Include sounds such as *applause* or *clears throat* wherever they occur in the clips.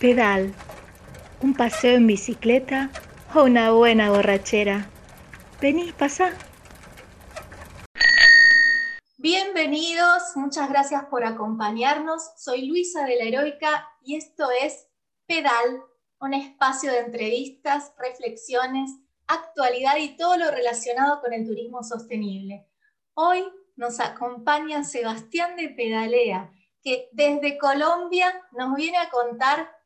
pedal, un paseo en bicicleta o una buena borrachera. Vení, pasa. Bienvenidos, muchas gracias por acompañarnos. Soy Luisa de la Heroica y esto es Pedal, un espacio de entrevistas, reflexiones, actualidad y todo lo relacionado con el turismo sostenible. Hoy nos acompaña Sebastián de Pedalea, que desde Colombia nos viene a contar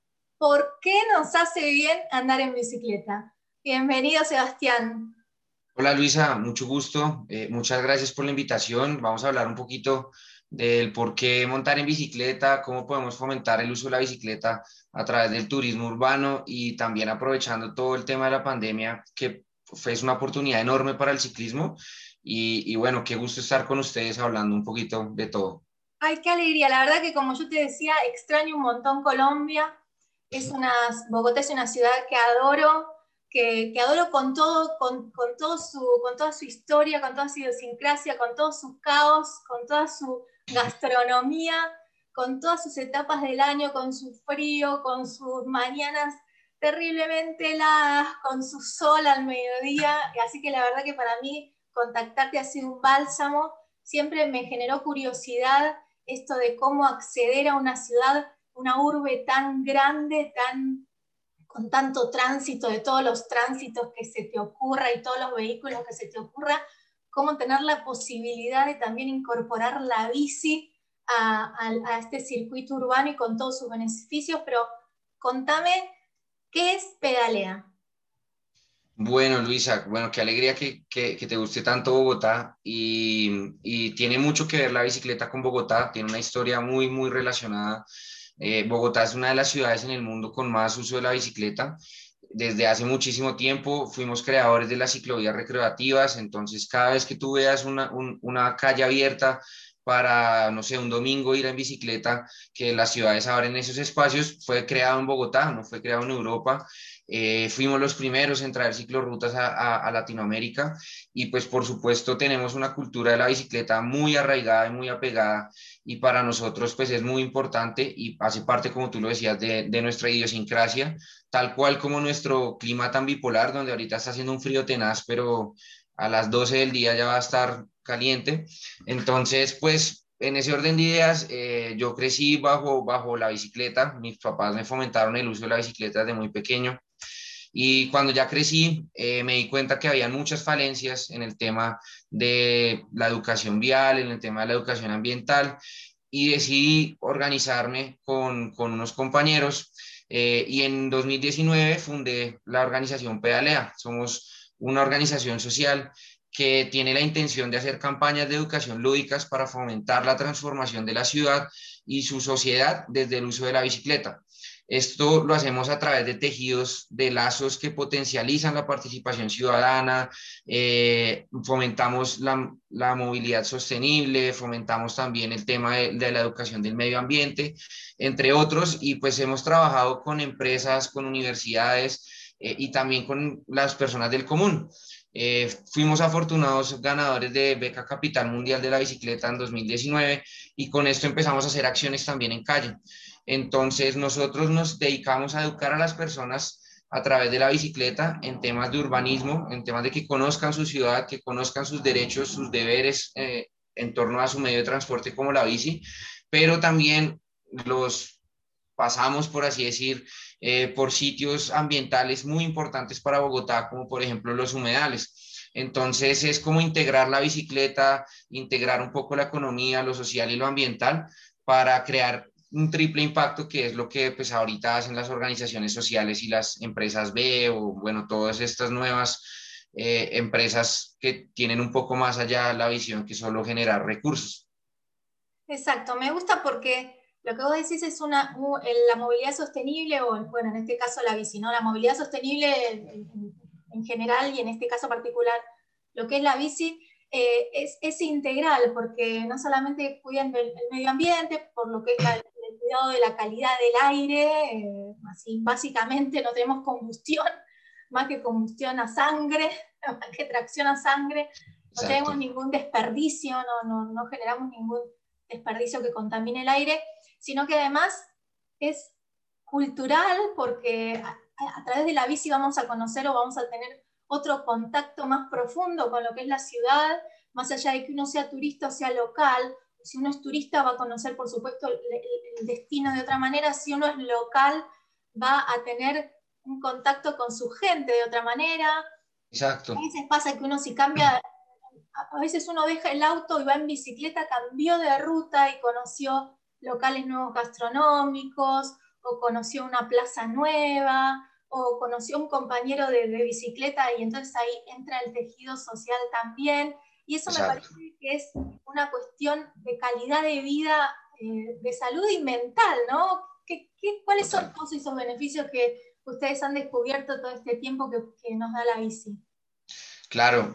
por qué nos hace bien andar en bicicleta. Bienvenido, Sebastián. Hola, Luisa, mucho gusto. Eh, muchas gracias por la invitación. Vamos a hablar un poquito del por qué montar en bicicleta, cómo podemos fomentar el uso de la bicicleta a través del turismo urbano y también aprovechando todo el tema de la pandemia, que fue una oportunidad enorme para el ciclismo. Y, y bueno, qué gusto estar con ustedes hablando un poquito de todo. Ay, qué alegría. La verdad que como yo te decía, extraño un montón Colombia. Es una, Bogotá es una ciudad que adoro, que, adoro con, todo, con, con, todo su, con toda su historia, con toda su idiosincrasia, con todo su caos, con toda su gastronomía, con todas sus etapas del año, con su frío, con sus mañanas terriblemente heladas, con su sol al mediodía. Así que la verdad que para mí contactarte ha sido un bálsamo. Siempre me generó curiosidad esto de cómo acceder a una ciudad, una urbe tan grande, tan con tanto tránsito, de todos los tránsitos que se te ocurra y todos los vehículos que se te ocurra, cómo tener la posibilidad de también incorporar la bici a, este circuito urbano y con todos sus beneficios, pero contame, ¿qué es pedalea? Bueno, Luisa, bueno, qué alegría que, que, te guste tanto Bogotá y, y, tiene mucho que ver la bicicleta con Bogotá, tiene una historia muy, muy relacionada. Eh, Bogotá es una de las ciudades en el mundo con más uso de la bicicleta. Desde hace muchísimo tiempo fuimos creadores de las ciclovías recreativas, entonces cada vez que tú veas una, una calle abierta para, no sé, un domingo ir en bicicleta, que las ciudades abren esos espacios, fue creado en Bogotá, no fue creado en Europa. Eh, fuimos los primeros en traer ciclorrutas a, Latinoamérica y pues por supuesto tenemos una cultura de la bicicleta muy arraigada y muy apegada y para nosotros pues es muy importante y hace parte, como tú lo decías, de, de nuestra idiosincrasia, tal cual como nuestro clima tan bipolar, donde ahorita está haciendo un frío tenaz, pero a las 12 del día ya va a estar caliente. Entonces, pues en ese orden de ideas, eh, yo crecí bajo, bajo la bicicleta. Mis papás me fomentaron el uso de la bicicleta desde muy pequeño. Y cuando ya crecí, eh, me di cuenta que había muchas falencias en el tema de la educación vial, en el tema de la educación ambiental, y decidí organizarme con, con unos compañeros. Eh, y en 2019 fundé la organización Pedalea. Somos una organización social que tiene la intención de hacer campañas de educación lúdicas para fomentar la transformación de la ciudad y su sociedad desde el uso de la bicicleta. Esto lo hacemos a través de tejidos de lazos que potencializan la participación ciudadana, eh, fomentamos la, la, movilidad sostenible, fomentamos también el tema de, la educación del medio ambiente, entre otros, y pues hemos trabajado con empresas, con universidades eh, y también con las personas del común. Eh, fuimos afortunados ganadores de Beca Capital Mundial de la Bicicleta en 2019 y con esto empezamos a hacer acciones también en calle. Entonces nosotros nos dedicamos a educar a las personas a través de la bicicleta en temas de urbanismo, en temas de que conozcan su ciudad, que conozcan sus derechos, sus deberes eh, en torno a su medio de transporte como la bici, pero también los pasamos, por así decir, eh, por sitios ambientales muy importantes para Bogotá, como por ejemplo los humedales. Entonces es como integrar la bicicleta, integrar un poco la economía, lo social y lo ambiental para crear un triple impacto que es lo que pues ahorita hacen las organizaciones sociales y las empresas B o bueno, todas estas nuevas eh, empresas que tienen un poco más allá la visión que solo generar recursos. Exacto, me gusta porque lo que vos decís es una, la movilidad sostenible, o bueno, en este caso la bici, ¿no? La movilidad sostenible en, en general y en este caso particular, lo que es la bici, eh, es, es, integral, porque no solamente cuidan el, el, medio ambiente, por lo que es la, cuidado de la calidad del aire, eh, así básicamente no tenemos combustión, *laughs* más que combustión a sangre, *laughs* más que tracción a sangre, no Exacto. tenemos ningún desperdicio, no, no, no generamos ningún desperdicio que contamine el aire, sino que además es cultural, porque a, través de la bici vamos a conocer o vamos a tener otro contacto más profundo con lo que es la ciudad, más allá de que uno sea turista o sea local. Si uno es turista va a conocer, por supuesto, el destino de otra manera. Si uno es local, va a tener un contacto con su gente de otra manera. Exacto. A veces pasa que uno si cambia, a veces uno deja el auto y va en bicicleta, cambió de ruta y conoció locales nuevos gastronómicos, o conoció una plaza nueva, o conoció un compañero de, bicicleta y entonces ahí entra el tejido social también. Y eso me parece que es una cuestión de calidad de vida, eh, de salud y mental, ¿no? ¿Qué, cuáles son todos esos beneficios que ustedes han descubierto todo este tiempo que, que nos da la bici? Claro,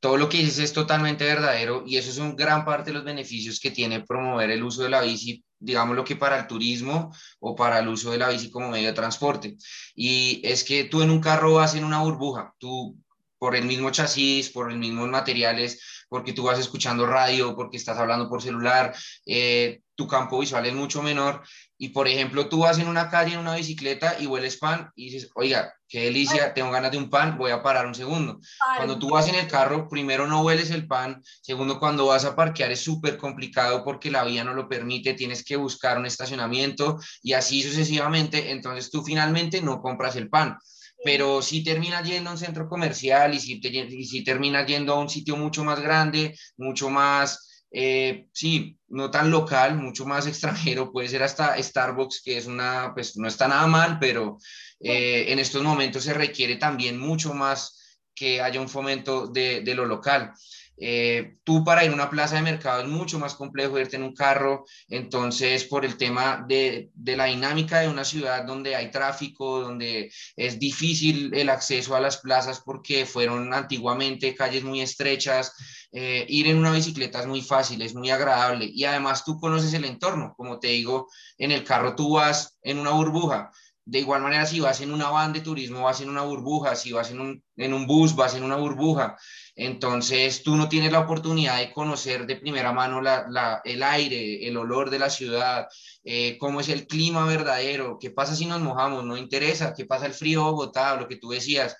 todo lo que dices es totalmente verdadero y eso es un gran parte de los beneficios que tiene promover el uso de la bici digámoslo que para el turismo o para el uso de la bici como medio de transporte. Y es que tú en un carro vas en una burbuja, tú por el mismo chasis, por los mismos materiales, porque tú vas escuchando radio, porque estás hablando por celular, eh, tu campo visual es mucho menor. Y por ejemplo, tú vas en una calle en una bicicleta y hueles pan y dices, oiga, qué delicia, tengo ganas de un pan, voy a parar un segundo. Cuando tú vas en el carro, primero no hueles el pan, segundo, cuando vas a parquear es súper complicado porque la vía no lo permite, tienes que buscar un estacionamiento y así sucesivamente, entonces tú finalmente no compras el pan pero si terminas yendo a un centro comercial y si, te, y terminas yendo a un sitio mucho más grande, mucho más, eh, sí, no tan local, mucho más extranjero, puede ser hasta Starbucks, que es una, pues no está nada mal, pero eh, en estos momentos se requiere también mucho más que haya un fomento de, de lo local. Eh, tú para ir a una plaza de mercado es mucho más complejo irte en un carro, entonces por el tema de, de, la dinámica de una ciudad donde hay tráfico, donde es difícil el acceso a las plazas porque fueron antiguamente calles muy estrechas, eh, ir en una bicicleta es muy fácil, es muy agradable y además tú conoces el entorno, como te digo, en el carro tú vas en una burbuja. De igual manera, si vas en una van de turismo, vas en una burbuja, si vas en un, en un bus, vas en una burbuja. Entonces, tú no tienes la oportunidad de conocer de primera mano el aire, el olor de la ciudad, eh, cómo es el clima verdadero, qué pasa si nos mojamos, no interesa, qué pasa el frío Bogotá, lo que tú decías.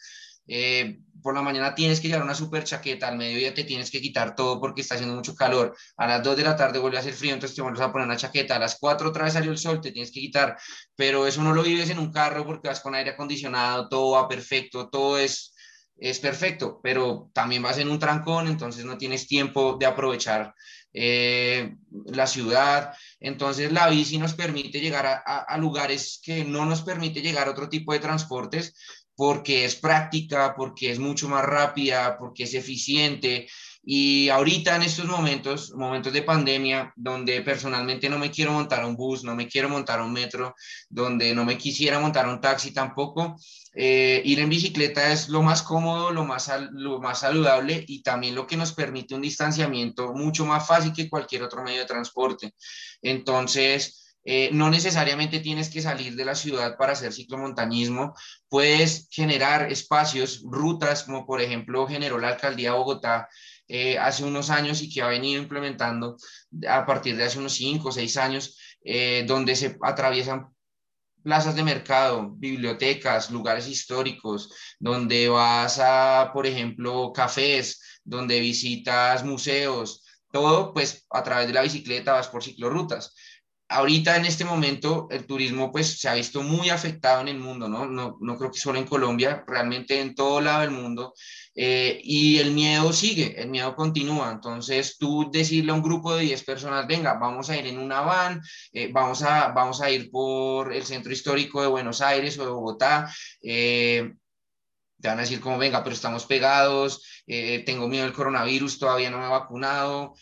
Eh, por la mañana tienes que llevar una super chaqueta, al mediodía te tienes que quitar todo porque está haciendo mucho calor, a las 2 de la tarde vuelve a hacer frío, entonces te vuelves a poner una chaqueta, a las 4 otra vez salió el sol, te tienes que quitar, pero eso no lo vives en un carro porque vas con aire acondicionado, todo va perfecto, todo es es perfecto, pero también vas en un trancón, entonces no tienes tiempo de aprovechar eh, la ciudad. Entonces la bici nos permite llegar a, a, lugares que no nos permite llegar a otro tipo de transportes porque es práctica, porque es mucho más rápida, porque es eficiente. Y ahorita en estos momentos, momentos de pandemia, donde personalmente no me quiero montar un bus, no me quiero montar un metro, donde no me quisiera montar un taxi tampoco, eh, ir en bicicleta es lo más cómodo, lo más, lo más saludable y también lo que nos permite un distanciamiento mucho más fácil que cualquier otro medio de transporte. Entonces, eh, no necesariamente tienes que salir de la ciudad para hacer ciclomontañismo, puedes generar espacios, rutas, como por ejemplo generó la alcaldía de Bogotá eh, hace unos años y que ha venido implementando a partir de hace unos cinco o seis años, donde se atraviesan plazas de mercado, bibliotecas, lugares históricos, donde vas a, por ejemplo, cafés, donde visitas museos, todo pues a través de la bicicleta vas por ciclorrutas ahorita en este momento el turismo pues se ha visto muy afectado en el mundo, ¿no? No, no creo que solo en Colombia, realmente en todo lado del mundo. Eh, y el miedo sigue, el miedo continúa. Entonces tú decirle a un grupo de 10 personas, venga, vamos a ir en una van, eh, vamos, a, vamos a ir por el centro histórico de Buenos Aires o de Bogotá. Eh, te van a decir como, venga, pero estamos pegados, tengo miedo del coronavirus, todavía no me he vacunado,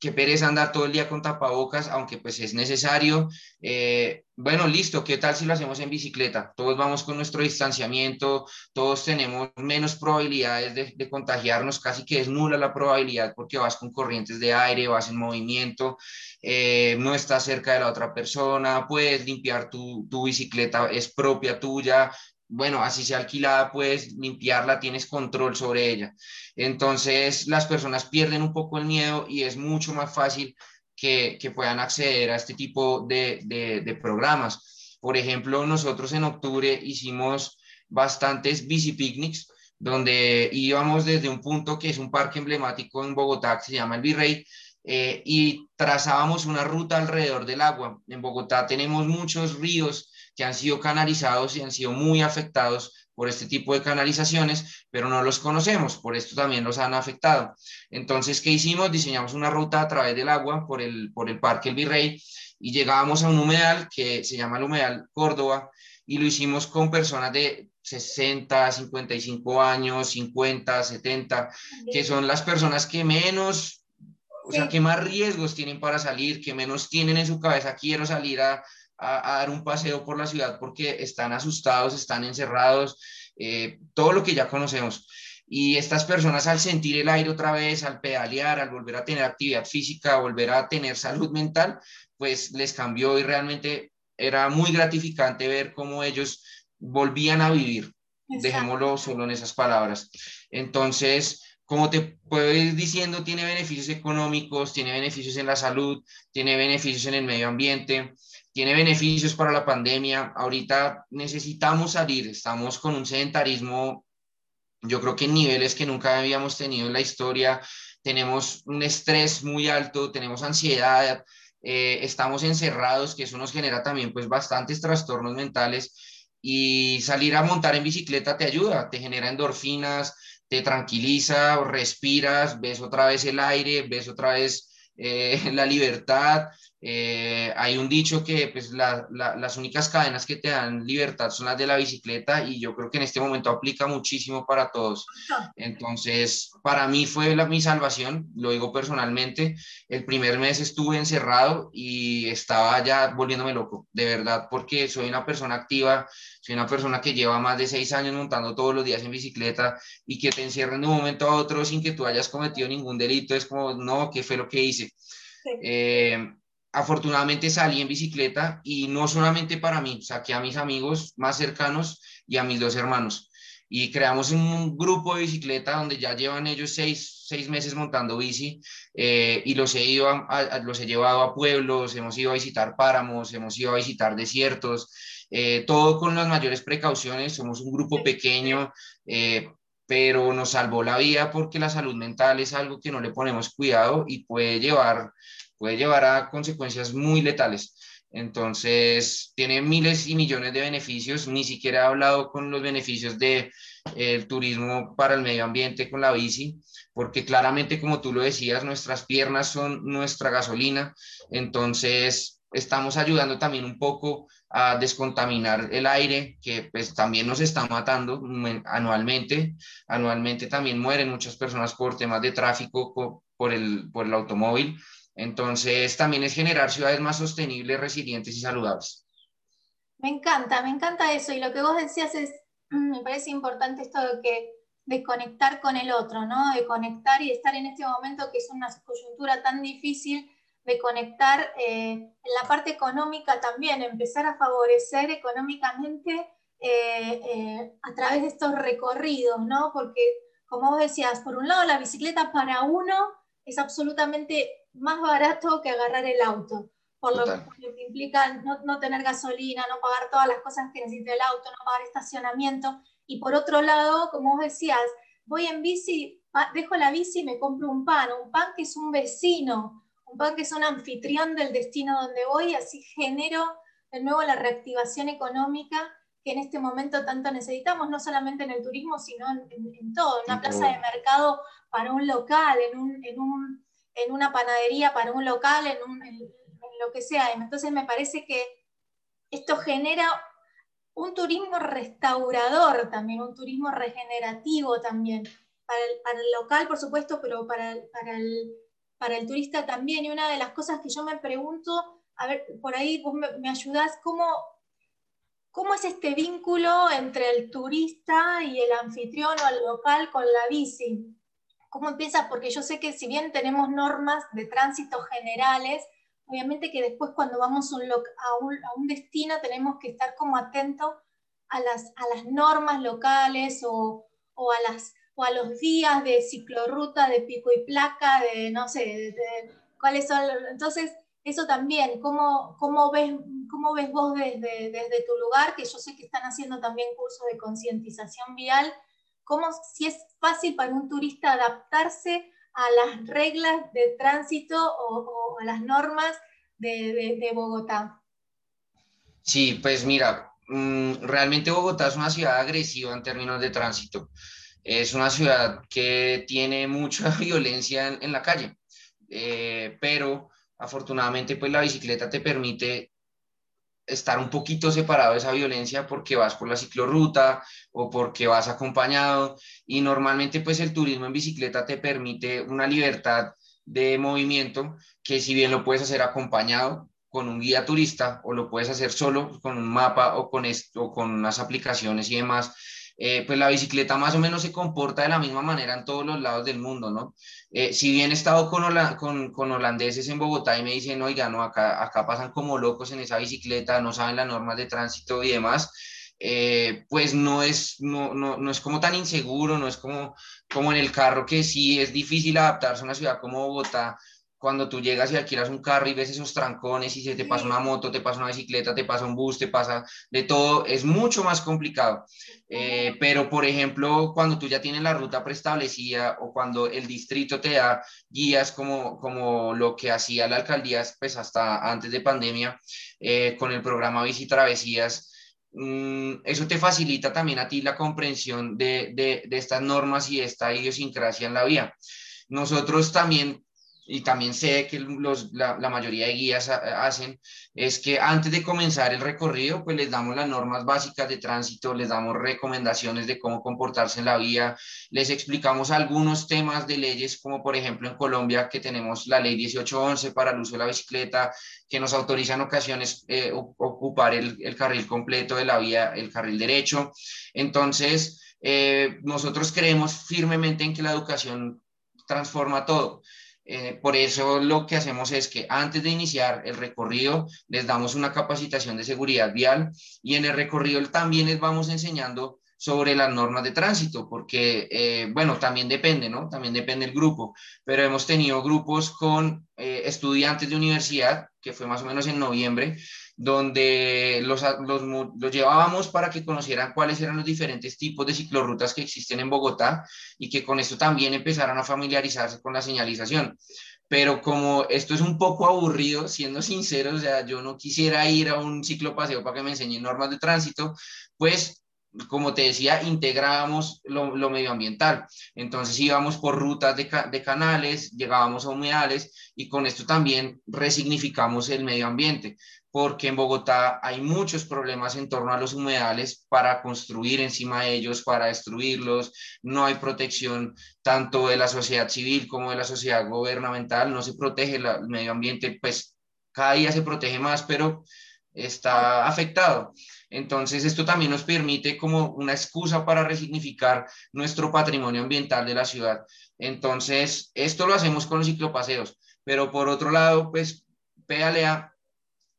qué pereza andar todo el día con tapabocas, aunque pues es necesario. Eh, bueno, listo, ¿qué tal si lo hacemos en bicicleta? Todos vamos con nuestro distanciamiento, todos tenemos menos probabilidades de, contagiarnos, casi que es nula la probabilidad porque vas con corrientes de aire, vas en movimiento, eh, no estás cerca de la otra persona, puedes limpiar tu bicicleta, es propia tuya, bueno, así sea alquilada, puedes limpiarla, tienes control sobre ella. Entonces, las personas pierden un poco el miedo y es mucho más fácil que, puedan acceder a este tipo de, programas. Por ejemplo, nosotros en octubre hicimos bastantes bici picnics donde íbamos desde un punto que es un parque emblemático en Bogotá que se llama el Virrey, eh, y trazábamos una ruta alrededor del agua. En Bogotá tenemos muchos ríos que han sido canalizados y han sido muy afectados por este tipo de canalizaciones, pero no los conocemos, por esto también los han afectado. Entonces, ¿qué hicimos? Diseñamos una ruta a través del agua por el, por el Parque El Virrey y llegábamos a un humedal que se llama el humedal Córdoba y lo hicimos con personas de 60, 55 años, 50, 70, que son las personas que menos, o sea, que más riesgos tienen para salir, que menos tienen en su cabeza, quiero salir a, a, dar un paseo por la ciudad porque están asustados, están encerrados, eh, todo lo que ya conocemos. Y estas personas al sentir el aire otra vez, al pedalear, al volver a tener actividad física, volver a tener salud mental, pues les cambió y realmente era muy gratificante ver cómo ellos volvían a vivir. Dejémoslo solo en esas palabras. Entonces, como te puedo ir diciendo, tiene beneficios económicos, tiene beneficios en la salud, tiene beneficios en el medio ambiente, tiene beneficios para la pandemia. Ahorita necesitamos salir, estamos con un sedentarismo, yo creo que en niveles que nunca habíamos tenido en la historia. Tenemos un estrés muy alto, tenemos ansiedad, eh, estamos encerrados, que eso nos genera también pues bastantes trastornos mentales y salir a montar en bicicleta te ayuda, te genera endorfinas, te tranquiliza, respiras, ves otra vez el aire, ves otra vez eh, *laughs* la libertad, eh, hay un dicho que pues, las únicas cadenas que te dan libertad son las de la bicicleta y yo creo que en este momento aplica muchísimo para todos. Entonces, para mí fue la, mi salvación, lo digo personalmente. El primer mes estuve encerrado y estaba ya volviéndome loco, de verdad, porque soy una persona activa, soy una persona que lleva más de seis años montando todos los días en bicicleta y que te encierren de un momento a otro sin que tú hayas cometido ningún delito, es como, no, ¿qué fue lo que hice? Eh, afortunadamente salí en bicicleta y no solamente para mí, saqué a mis amigos más cercanos y a mis dos hermanos. Y creamos un grupo de bicicleta donde ya llevan ellos seis, seis meses montando bici eh, y los he, ido los he llevado a pueblos, hemos ido a visitar páramos, hemos ido a visitar desiertos, eh, todo con las mayores precauciones. Somos un grupo pequeño, eh, pero nos salvó la vida porque la salud mental es algo que no le ponemos cuidado y puede llevar puede llevar a consecuencias muy letales. Entonces, tiene miles y millones de beneficios. Ni siquiera he hablado con los beneficios del de, turismo para el medio ambiente con la bici, porque claramente, como tú lo decías, nuestras piernas son nuestra gasolina. Entonces, estamos ayudando también un poco a descontaminar el aire, que pues también nos está matando anualmente. Anualmente también mueren muchas personas por temas de tráfico por el, por el automóvil. Entonces, también es generar ciudades más sostenibles, resilientes y saludables. Me encanta, me encanta eso. Y lo que vos decías es, *clears throat* me parece importante esto de que de conectar con el otro, ¿no? De conectar y estar en este momento que es una coyuntura tan difícil, de conectar eh, en la parte económica también, empezar a favorecer económicamente eh, eh, a través de estos recorridos, ¿no? Porque, como vos decías, por un lado la bicicleta para uno es absolutamente más barato que agarrar el auto, por lo, que implica no, tener gasolina, no pagar todas las cosas que necesita el auto, no pagar estacionamiento. Y por otro lado, como vos decías, voy en bici, dejo la bici y me compro un pan, un pan que es un vecino, un pan que es un anfitrión del destino donde voy, y así genero de nuevo la reactivación económica que en este momento tanto necesitamos, no solamente en el turismo, sino en, todo, en una plaza de mercado para un local, en un, en un en una panadería para un local, en, lo que sea. Entonces me parece que esto genera un turismo restaurador también, un turismo regenerativo también, para el, local, por supuesto, pero para, para, el, para el turista también. Y una de las cosas que yo me pregunto, a ver, por ahí vos me, me ayudás, ¿cómo, ¿cómo es este vínculo entre el turista y el anfitrión o el local con la bici? ¿Cómo empieza? Porque yo sé que si bien tenemos normas de tránsito generales, obviamente que después cuando vamos a, un, destino tenemos que estar como atentos a las, a las normas locales o, o, a las, o a los días de ciclorruta, de pico y placa, de no sé, de, cuáles son. Entonces, eso también, ¿cómo, ¿cómo ves cómo ves vos desde, desde tu lugar, que yo sé que están haciendo también cursos de concientización vial, cómo si es fácil para un turista adaptarse a las reglas de tránsito o, a las normas de, Bogotá? Sí, pues mira, mm, realmente Bogotá es una ciudad agresiva en términos de tránsito. Es una ciudad que tiene mucha *laughs* violencia en, la calle, eh, pero afortunadamente pues la bicicleta te permite estar un poquito separado de esa violencia porque vas por la ciclorruta o porque vas acompañado. Y normalmente pues el turismo en bicicleta te permite una libertad de movimiento que si bien lo puedes hacer acompañado con un guía turista o lo puedes hacer solo con un mapa o con esto o con unas aplicaciones y demás eh, pues la bicicleta más o menos se comporta de la misma manera en todos los lados del mundo, ¿no? Eh, si bien he estado con, holandeses en Bogotá y me dicen, oiga, no, acá, acá pasan como locos en esa bicicleta, no saben las normas de tránsito y demás, eh, pues no es, no, no, no, es como tan inseguro, no es como, como en el carro que sí es difícil adaptarse a una ciudad como Bogotá, cuando tú llegas y alquilas un carro y ves esos trancones y se te pasa una moto, te pasa una bicicleta, te pasa un bus, te pasa de todo, es mucho más complicado. Eh, pero, por ejemplo, cuando tú ya tienes la ruta preestablecida o cuando el distrito te da guías como, como lo que hacía la alcaldía, pues hasta antes de pandemia, eh, con el programa Bici Travesías, mm, eso te facilita también a ti la comprensión de, de, de estas normas y esta idiosincrasia en la vía. Nosotros también y también sé que los, la, mayoría de guías hacen, es que antes de comenzar el recorrido, pues les damos las normas básicas de tránsito, les damos recomendaciones de cómo comportarse en la vía, les explicamos algunos temas de leyes, como por ejemplo en Colombia, que tenemos la ley 1811 para el uso de la bicicleta, que nos autoriza en ocasiones eh, ocupar el, el, carril completo de la vía, el carril derecho. Entonces, eh, nosotros creemos firmemente en que la educación transforma todo. Eh, por eso lo que hacemos es que antes de iniciar el recorrido les damos una capacitación de seguridad vial y en el recorrido también les vamos enseñando sobre las normas de tránsito, porque, eh, bueno, también depende, ¿no? También depende el grupo, pero hemos tenido grupos con eh, estudiantes de universidad, que fue más o menos en noviembre, donde los, los, llevábamos para que conocieran cuáles eran los diferentes tipos de ciclorrutas que existen en Bogotá y que con esto también empezaran a familiarizarse con la señalización. Pero como esto es un poco aburrido, siendo sincero, o sea, yo no quisiera ir a un ciclopaseo para que me enseñen normas de tránsito, pues como te decía, integrábamos lo, lo, medioambiental. Entonces íbamos por rutas de, de, canales, llegábamos a humedales y con esto también resignificamos el medio ambiente porque en Bogotá hay muchos problemas en torno a los humedales para construir encima de ellos, para destruirlos, no hay protección tanto de la sociedad civil como de la sociedad gubernamental, no se protege el medio ambiente, pues cada día se protege más, pero está afectado. Entonces, esto también nos permite como una excusa para resignificar nuestro patrimonio ambiental de la ciudad. Entonces, esto lo hacemos con los ciclopaseos, pero por otro lado, pues Pedalea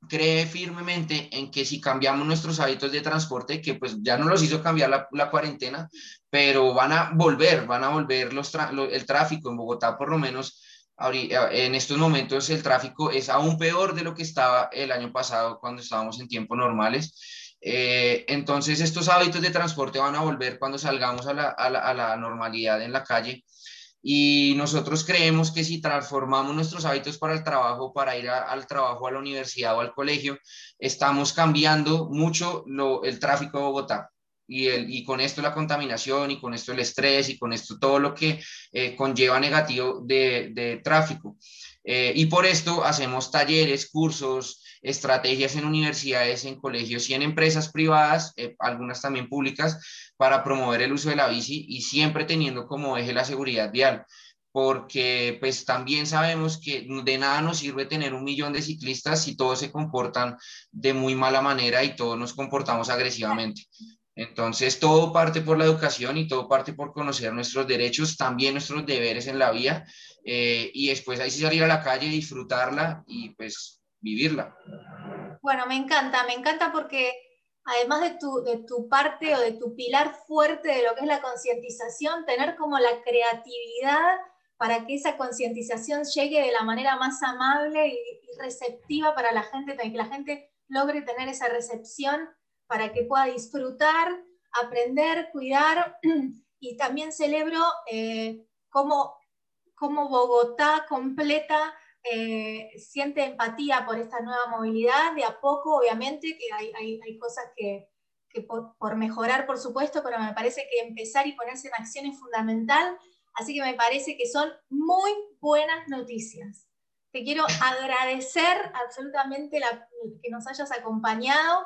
cree firmemente en que si cambiamos nuestros hábitos de transporte, que pues ya no los hizo cambiar la, la cuarentena, pero van a volver, van a volver los el tráfico en Bogotá, por lo menos en estos momentos el tráfico es aún peor de lo que estaba el año pasado cuando estábamos en tiempos normales. Eh, entonces estos hábitos de transporte van a volver cuando salgamos a la, a la, a la normalidad en la calle y nosotros creemos que si transformamos nuestros hábitos para el trabajo, para ir al trabajo, a la universidad o al colegio, estamos cambiando mucho lo, el tráfico de Bogotá. Y, el, y, con esto la contaminación y con esto el estrés y con esto todo lo que eh, conlleva negativo de, de tráfico. Eh, y por esto hacemos talleres, cursos, estrategias en universidades, en colegios y en empresas privadas, eh, algunas también públicas, para promover el uso de la bici y siempre teniendo como eje la seguridad vial porque pues también sabemos que de nada nos sirve tener un millón de ciclistas si todos se comportan de muy mala manera y todos nos comportamos agresivamente. Entonces, todo parte por la educación y todo parte por conocer nuestros derechos, también nuestros deberes en la vía, eh, y después ahí sí salir a la calle, disfrutarla y pues vivirla. Bueno, me encanta, me encanta porque además de tu, de tu parte o de tu pilar fuerte de lo que es la concientización, tener como la creatividad para que esa concientización llegue de la manera más amable y, receptiva para la gente, para que la gente logre tener esa recepción para que pueda disfrutar, aprender, cuidar *clears throat* y también celebro eh, cómo, Bogotá completa eh, siente empatía por esta nueva movilidad, de a poco obviamente, que hay, cosas que, por, por, mejorar por supuesto, pero me parece que empezar y ponerse en acción es fundamental, así que me parece que son muy buenas noticias. Te quiero agradecer absolutamente la, que nos hayas acompañado,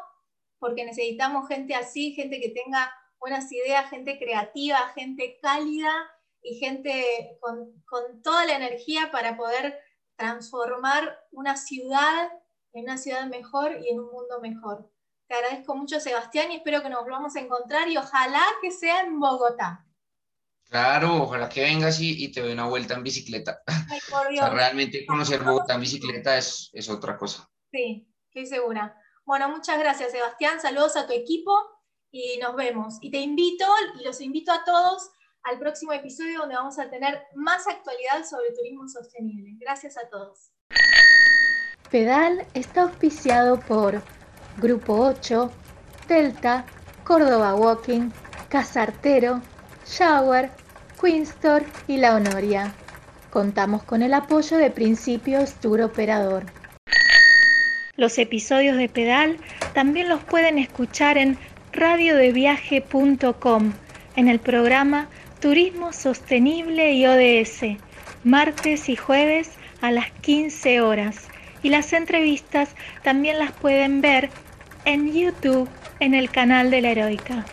porque necesitamos gente así, gente que tenga buenas ideas, gente creativa, gente cálida y gente con, toda la energía para poder transformar una ciudad en una ciudad mejor y en un mundo mejor. Te agradezco mucho, Sebastián, y espero que nos volvamos a encontrar y ojalá que sea en Bogotá. Claro, ojalá que vengas y, te dé una vuelta en bicicleta. Ay, por *laughs* Dios. realmente conocer Bogotá en bicicleta es, es otra cosa. Sí, estoy segura. Bueno, muchas gracias, Sebastián. Saludos a tu equipo y nos vemos. Y te invito, y los invito a todos al próximo episodio donde vamos a tener más actualidad sobre turismo sostenible. Gracias a todos. Pedal está auspiciado por Grupo 8, Delta, Córdoba Walking, Casartero, Shower, Queenstore y La Honoria. Contamos con el apoyo de Principios Tour Operador. Los episodios de Pedal también los pueden escuchar en radiodeviaje.com en el programa Turismo Sostenible y ODS, martes y jueves a las 15 horas. Y las entrevistas también las pueden ver en YouTube en el canal de la Heroica.